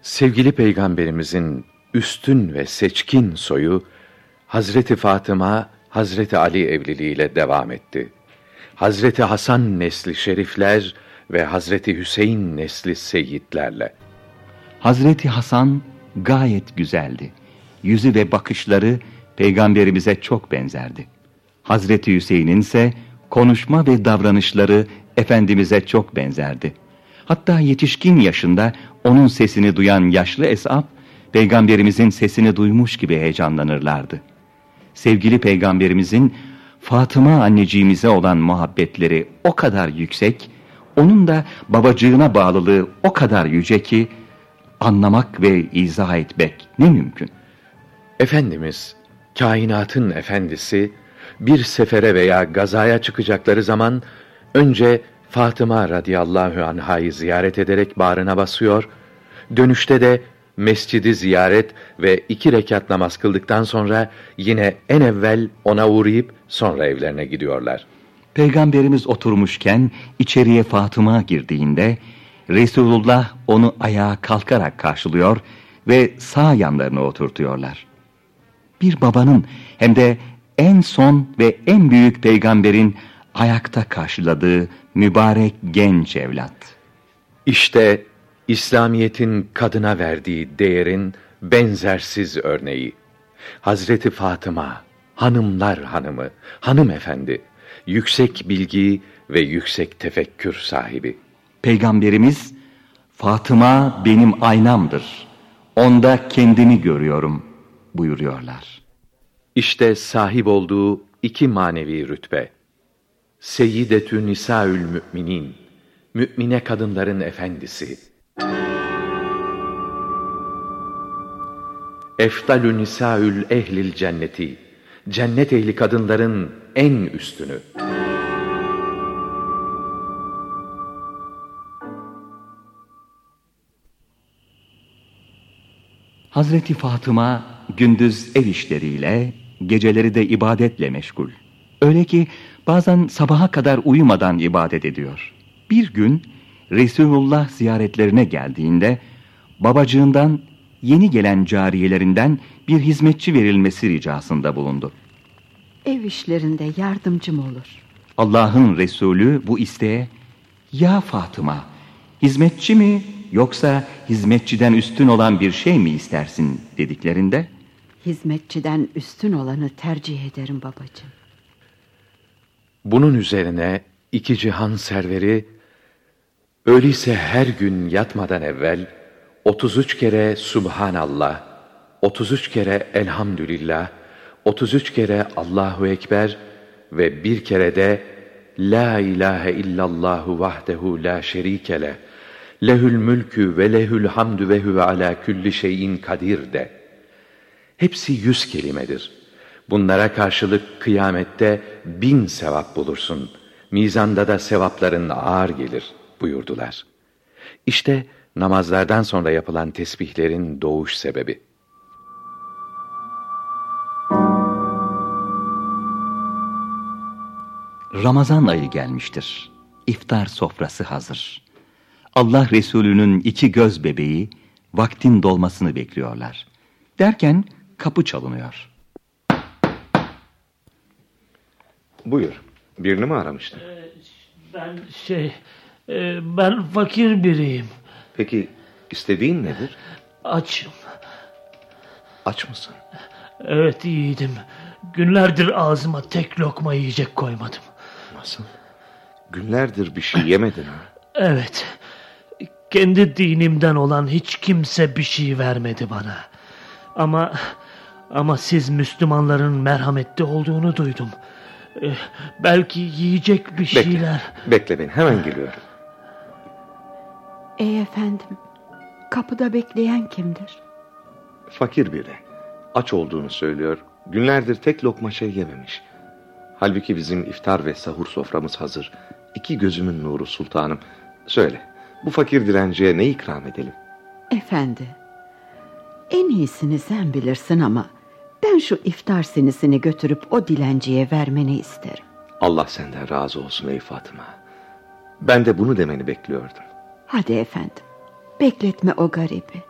Sevgili peygamberimizin üstün ve seçkin soyu Hazreti Fatıma Hazreti Ali evliliğiyle devam etti. Hazreti Hasan nesli şerifler ve Hazreti Hüseyin nesli seyitlerle. Hazreti Hasan gayet güzeldi. Yüzü ve bakışları peygamberimize çok benzerdi. Hazreti Hüseyin'in ise konuşma ve davranışları Efendimiz'e çok benzerdi. Hatta yetişkin yaşında onun sesini duyan yaşlı esap, peygamberimizin sesini duymuş gibi heyecanlanırlardı. Sevgili peygamberimizin Fatıma anneciğimize olan muhabbetleri o kadar yüksek, onun da babacığına bağlılığı o kadar yüce ki, anlamak ve izah etmek ne mümkün? Efendimiz, kainatın efendisi, bir sefere veya gazaya çıkacakları zaman, önce Fatıma radıyallahu anhayı ziyaret ederek bağrına basıyor, dönüşte de mescidi ziyaret ve iki rekat namaz kıldıktan sonra yine en evvel ona uğrayıp sonra evlerine gidiyorlar. Peygamberimiz oturmuşken içeriye Fatıma girdiğinde Resulullah onu ayağa kalkarak karşılıyor ve sağ yanlarına oturtuyorlar. Bir babanın hem de en son ve en büyük peygamberin ayakta karşıladığı mübarek genç evlat. İşte İslamiyet'in kadına verdiği değerin benzersiz örneği. Hazreti Fatıma, hanımlar hanımı, hanımefendi, yüksek bilgi ve yüksek tefekkür sahibi. Peygamberimiz, Fatıma benim aynamdır. Onda kendimi görüyorum buyuruyorlar. İşte sahip olduğu iki manevi rütbe. Seyyidetü Nisaül Müminin, mümine kadınların efendisi. Eftalü Nisaül Ehlil Cenneti, cennet ehli kadınların en üstünü. Hazreti Fatıma gündüz ev işleriyle, geceleri de ibadetle meşgul. Öyle ki bazen sabaha kadar uyumadan ibadet ediyor. Bir gün Resulullah ziyaretlerine geldiğinde babacığından yeni gelen cariyelerinden bir hizmetçi verilmesi ricasında bulundu. Ev işlerinde yardımcım olur. Allah'ın Resulü bu isteğe ya Fatıma hizmetçi mi yoksa hizmetçiden üstün olan bir şey mi istersin dediklerinde Hizmetçiden üstün olanı tercih ederim babacığım. Bunun üzerine iki cihan serveri öyleyse her gün yatmadan evvel 33 kere Subhanallah, 33 kere Elhamdülillah, 33 kere Allahu Ekber ve bir kere de La ilahe illallahu vahdehu la şerike leh, lehül mülkü ve lehül hamdü ve huve ala külli şeyin kadir de. Hepsi yüz kelimedir. Bunlara karşılık kıyamette bin sevap bulursun. Mizanda da sevapların ağır gelir buyurdular. İşte namazlardan sonra yapılan tesbihlerin doğuş sebebi. Ramazan ayı gelmiştir. İftar sofrası hazır. Allah Resulü'nün iki göz bebeği vaktin dolmasını bekliyorlar. Derken kapı çalınıyor. Buyur. Birini mi aramıştın? Ben şey, e, ben fakir biriyim. Peki istediğin nedir? Açım. Aç mısın? Evet iyiydim. Günlerdir ağzıma tek lokma yiyecek koymadım. Nasıl? Günlerdir bir şey yemedin ha? Evet. Kendi dinimden olan hiç kimse bir şey vermedi bana. Ama ama siz Müslümanların merhametli olduğunu duydum. Ee, belki yiyecek bir Bekle, şeyler. bekle beni hemen geliyorum. Ey efendim, kapıda bekleyen kimdir? Fakir biri. Aç olduğunu söylüyor. Günlerdir tek lokma şey yememiş. Halbuki bizim iftar ve sahur soframız hazır. İki gözümün nuru sultanım. Söyle, bu fakir dilenciye ne ikram edelim? Efendi, en iyisini sen bilirsin ama ben şu iftar sinisini götürüp o dilenciye vermeni isterim. Allah senden razı olsun ey Fatıma. Ben de bunu demeni bekliyordum. Hadi efendim, bekletme o garibi.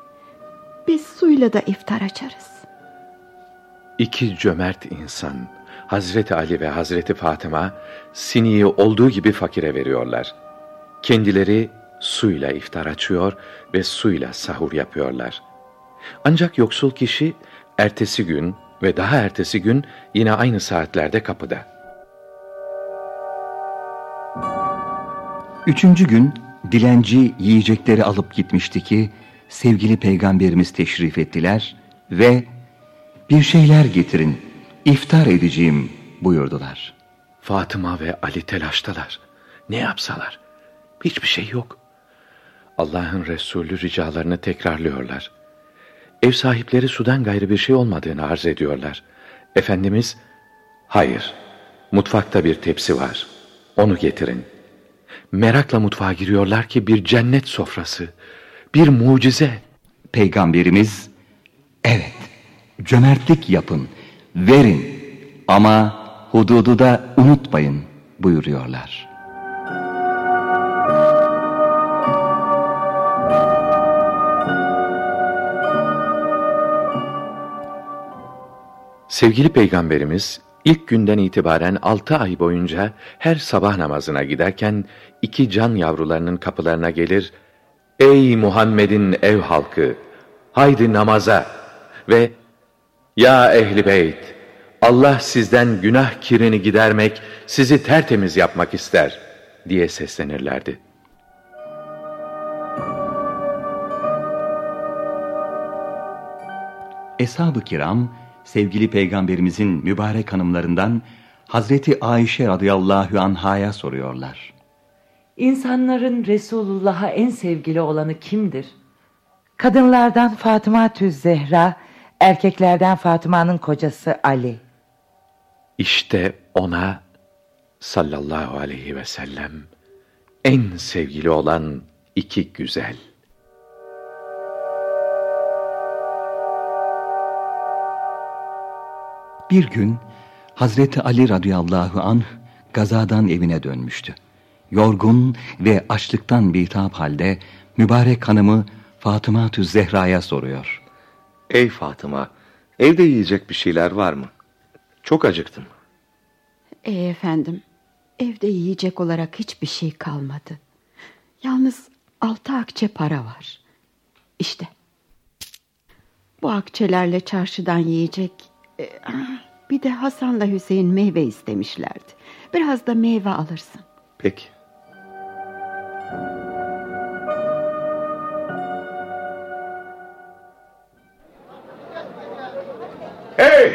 Biz suyla da iftar açarız. İki cömert insan, Hazreti Ali ve Hazreti Fatıma, siniyi olduğu gibi fakire veriyorlar. Kendileri suyla iftar açıyor ve suyla sahur yapıyorlar. Ancak yoksul kişi ertesi gün ve daha ertesi gün yine aynı saatlerde kapıda. Üçüncü gün dilenci yiyecekleri alıp gitmişti ki sevgili peygamberimiz teşrif ettiler ve bir şeyler getirin iftar edeceğim buyurdular. Fatıma ve Ali telaştalar. Ne yapsalar? Hiçbir şey yok. Allah'ın Resulü ricalarını tekrarlıyorlar. Ev sahipleri sudan gayrı bir şey olmadığını arz ediyorlar. Efendimiz, hayır, mutfakta bir tepsi var, onu getirin. Merakla mutfağa giriyorlar ki bir cennet sofrası, bir mucize. Peygamberimiz, evet, cömertlik yapın, verin ama hududu da unutmayın buyuruyorlar. Sevgili Peygamberimiz ilk günden itibaren altı ay boyunca her sabah namazına giderken iki can yavrularının kapılarına gelir, ''Ey Muhammed'in ev halkı, haydi namaza!'' ve ''Ya ehli beyt, Allah sizden günah kirini gidermek, sizi tertemiz yapmak ister.'' diye seslenirlerdi. Eshab-ı kiram, sevgili peygamberimizin mübarek hanımlarından Hazreti Ayşe radıyallahu anhaya soruyorlar. İnsanların Resulullah'a en sevgili olanı kimdir? Kadınlardan Fatıma Tüz Zehra, erkeklerden Fatıma'nın kocası Ali. İşte ona sallallahu aleyhi ve sellem en sevgili olan iki güzel. Bir gün Hazreti Ali radıyallahu anh gazadan evine dönmüştü. Yorgun ve açlıktan bitap halde mübarek hanımı Fatıma Tüz Zehra'ya soruyor. Ey Fatıma, evde yiyecek bir şeyler var mı? Çok acıktım. Ey efendim, evde yiyecek olarak hiçbir şey kalmadı. Yalnız altı akçe para var. İşte. Bu akçelerle çarşıdan yiyecek... E, bir de Hasan'la Hüseyin meyve istemişlerdi. Biraz da meyve alırsın. Peki. Hey!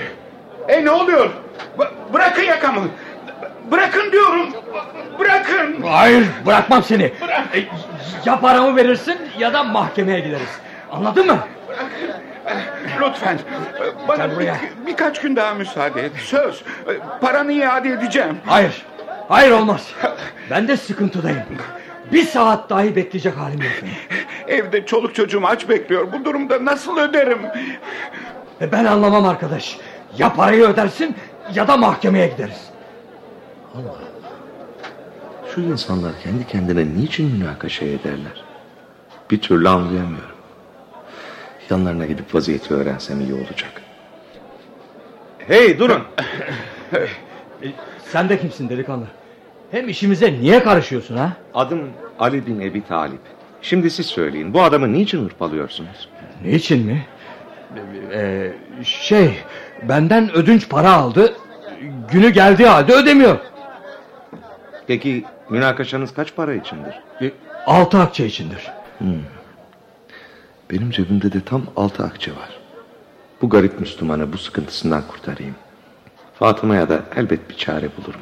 Hey ne oluyor? B- bırakın yakamı. B- bırakın diyorum. B- bırakın. Hayır bırakmam seni. E, Ya paramı verirsin ya da mahkemeye gideriz. Anladın mı? Lütfen. Bana bir, birkaç gün daha müsaade et. Söz. Paranı iade edeceğim. Hayır. Hayır olmaz. Ben de sıkıntıdayım. Bir saat dahi bekleyecek halim yok. Evde çoluk çocuğum aç bekliyor. Bu durumda nasıl öderim? E, Ben anlamam arkadaş. Ya parayı ödersin ya da mahkemeye gideriz. Şu insanlar kendi kendine niçin münakaşa ederler? Bir türlü anlayamıyorum. Yanlarına gidip vaziyeti öğrensem iyi olacak. Hey durun! E, Sen de kimsin delikanlı? Hem işimize niye karışıyorsun ha? Adım Ali bin Ebi Talip. Şimdi siz söyleyin bu adamı niçin hırpalıyorsunuz? Niçin mi? Ee, şey, benden ödünç para aldı. Günü geldiği halde ödemiyor. Peki münakaşanız kaç para içindir? E, altı akçe içindir. Hmm. Benim cebimde de tam altı akçe var. Bu garip Müslümanı bu sıkıntısından kurtarayım. Fatıma'ya da elbet bir çare bulurum.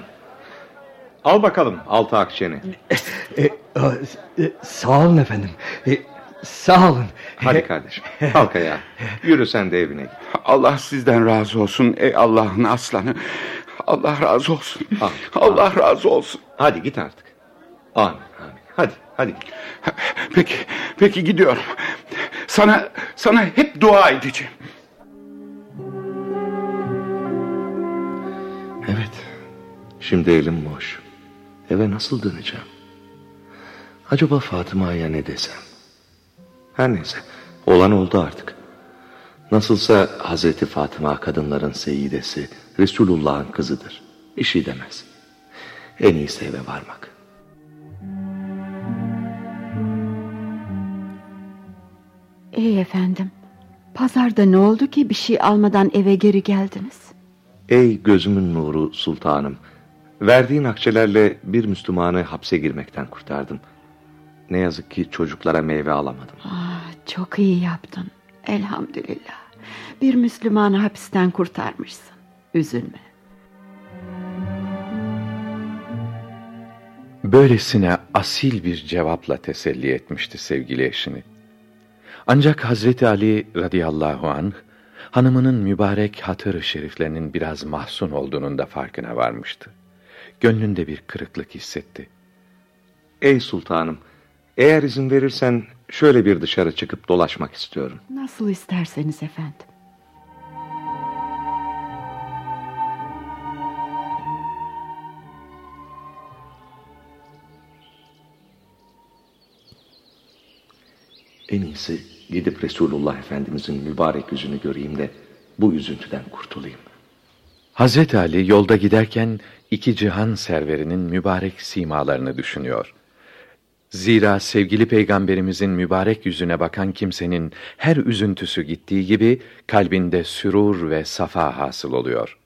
Al bakalım altı akçeni. E, e, sağ olun efendim. E, sağ olun. Hadi kardeşim kalk ayağa. Yürü sen de evine git. Allah sizden razı olsun ey Allah'ın aslanı. Allah razı olsun. Ah, Allah razı olsun. Hadi git artık. Amin amin. Hadi. Hadi. Peki, peki gidiyorum. Sana, sana hep dua edeceğim. Evet. Şimdi elim boş. Eve nasıl döneceğim? Acaba Fatıma'ya ne desem? Her neyse. Olan oldu artık. Nasılsa Hazreti Fatıma kadınların seyidesi, Resulullah'ın kızıdır. Bir şey demez. En iyisi eve varmak. Ey efendim, pazarda ne oldu ki bir şey almadan eve geri geldiniz? Ey gözümün nuru sultanım. Verdiğin akçelerle bir Müslümanı hapse girmekten kurtardım. Ne yazık ki çocuklara meyve alamadım. Ah, çok iyi yaptın. Elhamdülillah. Bir Müslümanı hapisten kurtarmışsın. Üzülme. Böylesine asil bir cevapla teselli etmişti sevgili eşini. Ancak Hazreti Ali radıyallahu anh, hanımının mübarek hatır şeriflerinin biraz mahzun olduğunun da farkına varmıştı. Gönlünde bir kırıklık hissetti. Ey sultanım, eğer izin verirsen şöyle bir dışarı çıkıp dolaşmak istiyorum. Nasıl isterseniz efendim. En iyisi gidip Resulullah Efendimizin mübarek yüzünü göreyim de bu üzüntüden kurtulayım. Hazreti Ali yolda giderken iki cihan serverinin mübarek simalarını düşünüyor. Zira sevgili peygamberimizin mübarek yüzüne bakan kimsenin her üzüntüsü gittiği gibi kalbinde sürur ve safa hasıl oluyor.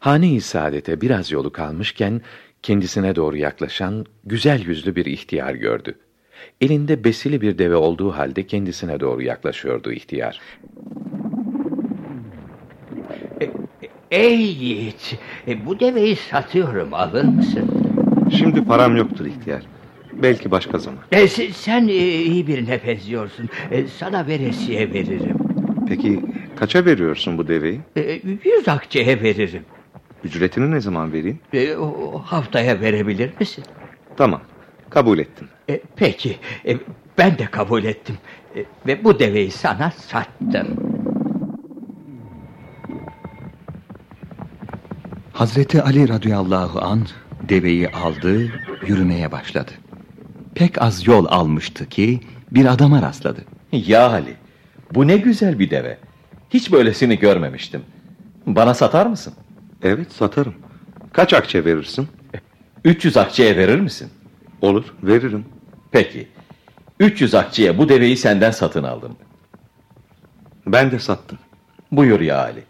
Hane-i saadete biraz yolu kalmışken kendisine doğru yaklaşan güzel yüzlü bir ihtiyar gördü. Elinde besili bir deve olduğu halde kendisine doğru yaklaşıyordu ihtiyar. Ey yiğit, e, bu deveyi satıyorum alır mısın? Şimdi param yoktur ihtiyar. Belki başka zaman. E, sen, sen e, iyi birine benziyorsun. E, sana veresiye veririm. Peki kaça veriyorsun bu deveyi? E, yüz akçeye veririm. Ücretini ne zaman vereyim? E, o, haftaya verebilir misin? Tamam, kabul ettim. E, peki, e, ben de kabul ettim. E, ve bu deveyi sana sattım. Hazreti Ali radıyallahu an deveyi aldı, yürümeye başladı. Pek az yol almıştı ki bir adama rastladı. Ya Ali, bu ne güzel bir deve. Hiç böylesini görmemiştim. Bana satar mısın? Evet, satarım. Kaç akçe verirsin? 300 akçeye verir misin? Olur, veririm. Peki. 300 akçeye bu deveyi senden satın aldım. Ben de sattım. Buyur ya Ali.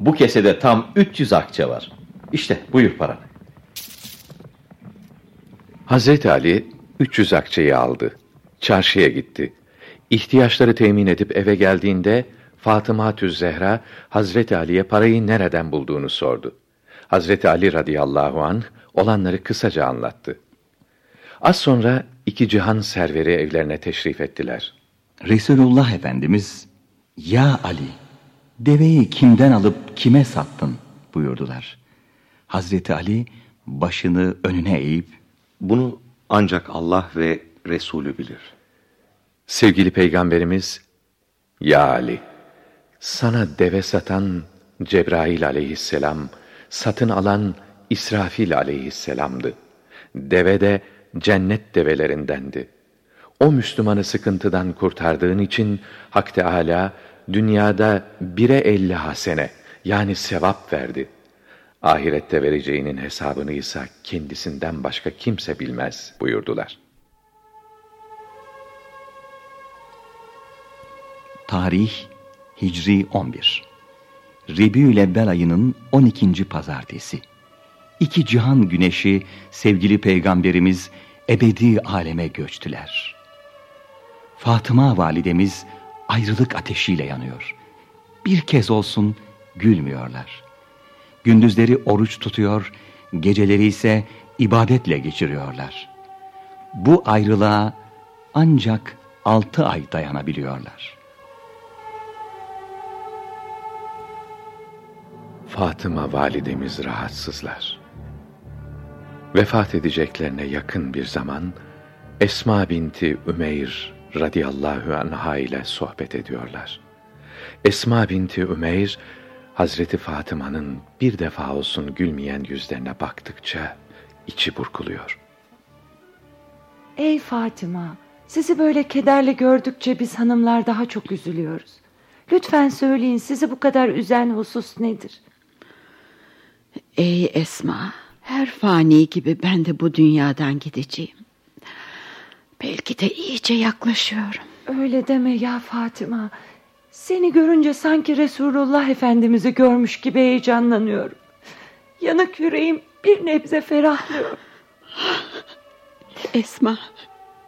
Bu kesede tam 300 akçe var. İşte buyur paranı. Hazreti Ali 300 akçeyi aldı. Çarşıya gitti. İhtiyaçları temin edip eve geldiğinde Fatıma Tüz Zehra Hazreti Ali'ye parayı nereden bulduğunu sordu. Hazreti Ali radıyallahu anh olanları kısaca anlattı. Az sonra iki cihan serveri evlerine teşrif ettiler. Resulullah Efendimiz, Ya Ali, deveyi kimden alıp kime sattın buyurdular. Hazreti Ali başını önüne eğip, Bunu ancak Allah ve Resulü bilir. Sevgili Peygamberimiz, Ya Ali, sana deve satan Cebrail aleyhisselam, satın alan İsrafil aleyhisselamdı. Deve de cennet develerindendi. O Müslümanı sıkıntıdan kurtardığın için Hak Teâlâ dünyada bire elli hasene yani sevap verdi. Ahirette vereceğinin hesabını ise kendisinden başka kimse bilmez buyurdular. Tarih Hicri 11 Rebiül ayının 12. pazartesi İki cihan güneşi sevgili peygamberimiz ebedi aleme göçtüler. Fatıma validemiz ayrılık ateşiyle yanıyor. Bir kez olsun gülmüyorlar. Gündüzleri oruç tutuyor, geceleri ise ibadetle geçiriyorlar. Bu ayrılığa ancak altı ay dayanabiliyorlar. Fatıma validemiz rahatsızlar. Vefat edeceklerine yakın bir zaman Esma binti Ümeyr radıyallahu anha ile sohbet ediyorlar. Esma binti Ümeyr, Hazreti Fatıma'nın bir defa olsun gülmeyen yüzlerine baktıkça içi burkuluyor. Ey Fatıma, sizi böyle kederli gördükçe biz hanımlar daha çok üzülüyoruz. Lütfen söyleyin sizi bu kadar üzen husus nedir? Ey Esma, her fani gibi ben de bu dünyadan gideceğim. Belki de iyice yaklaşıyorum. Öyle deme ya Fatıma. Seni görünce sanki Resulullah Efendimiz'i görmüş gibi heyecanlanıyorum. Yanık yüreğim bir nebze ferahlıyor. Esma,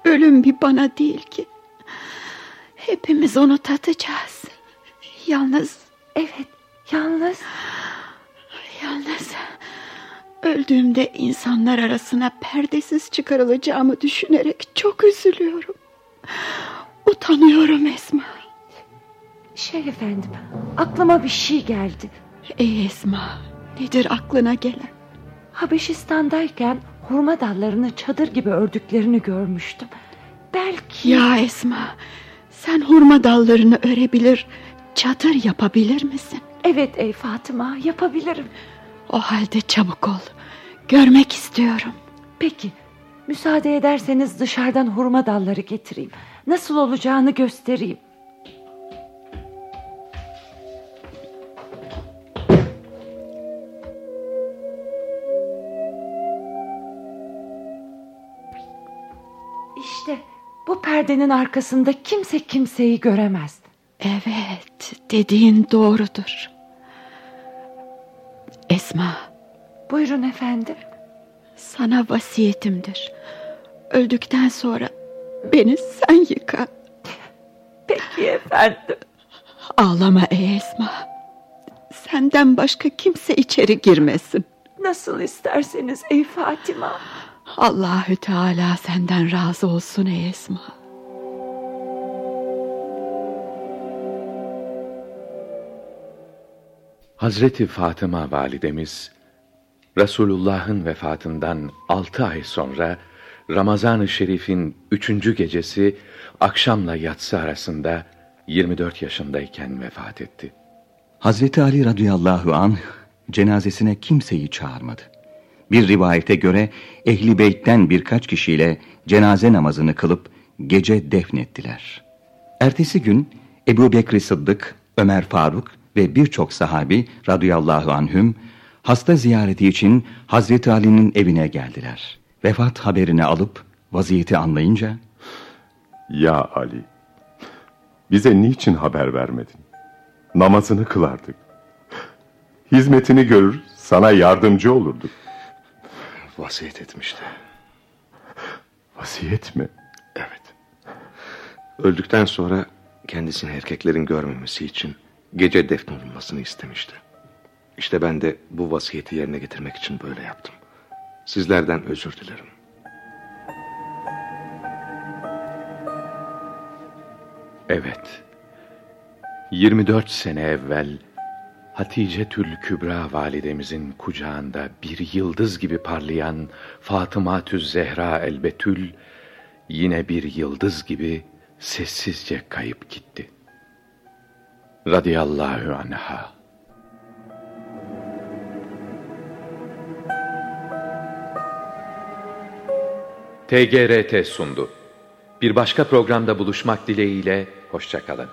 ölüm bir bana değil ki. Hepimiz onu tatacağız. Yalnız... Evet, yalnız... Yalnız... Öldüğümde insanlar arasına perdesiz çıkarılacağımı düşünerek çok üzülüyorum. Utanıyorum Esma. Şey efendim, aklıma bir şey geldi. Ey Esma, nedir aklına gelen? Habeşistan'dayken hurma dallarını çadır gibi ördüklerini görmüştüm. Belki... Ya Esma, sen hurma dallarını örebilir, çadır yapabilir misin? Evet ey Fatıma, yapabilirim. O halde çabuk ol. Görmek istiyorum. Peki, müsaade ederseniz dışarıdan hurma dalları getireyim. Nasıl olacağını göstereyim. İşte bu perdenin arkasında kimse kimseyi göremez. Evet, dediğin doğrudur. Esma. Buyurun efendim. Sana vasiyetimdir. Öldükten sonra beni sen yıka. Peki efendim. Ağlama ey Esma. Senden başka kimse içeri girmesin. Nasıl isterseniz ey Fatima. Allahü Teala senden razı olsun ey Esma. Hazreti Fatıma validemiz Resulullah'ın vefatından altı ay sonra Ramazan-ı Şerif'in üçüncü gecesi akşamla yatsı arasında 24 yaşındayken vefat etti. Hazreti Ali radıyallahu anh cenazesine kimseyi çağırmadı. Bir rivayete göre ehli beytten birkaç kişiyle cenaze namazını kılıp gece defnettiler. Ertesi gün Ebu Bekri Sıddık, Ömer Faruk ve birçok sahabi radıyallahu anhüm hasta ziyareti için Hazreti Ali'nin evine geldiler. Vefat haberini alıp vaziyeti anlayınca Ya Ali, bize niçin haber vermedin? Namazını kılardık. Hizmetini görür, sana yardımcı olurduk. Vasiyet etmişti. Vasiyet mi? Evet. Öldükten sonra kendisini erkeklerin görmemesi için gece defnolunmasını istemişti. İşte ben de bu vasiyeti yerine getirmek için böyle yaptım. Sizlerden özür dilerim. Evet. 24 sene evvel Hatice Tül Kübra validemizin kucağında bir yıldız gibi parlayan Fatıma Tüz Zehra Elbetül yine bir yıldız gibi sessizce kayıp gitti. Radiyallahu anha. TGRT sundu. Bir başka programda buluşmak dileğiyle, hoşçakalın.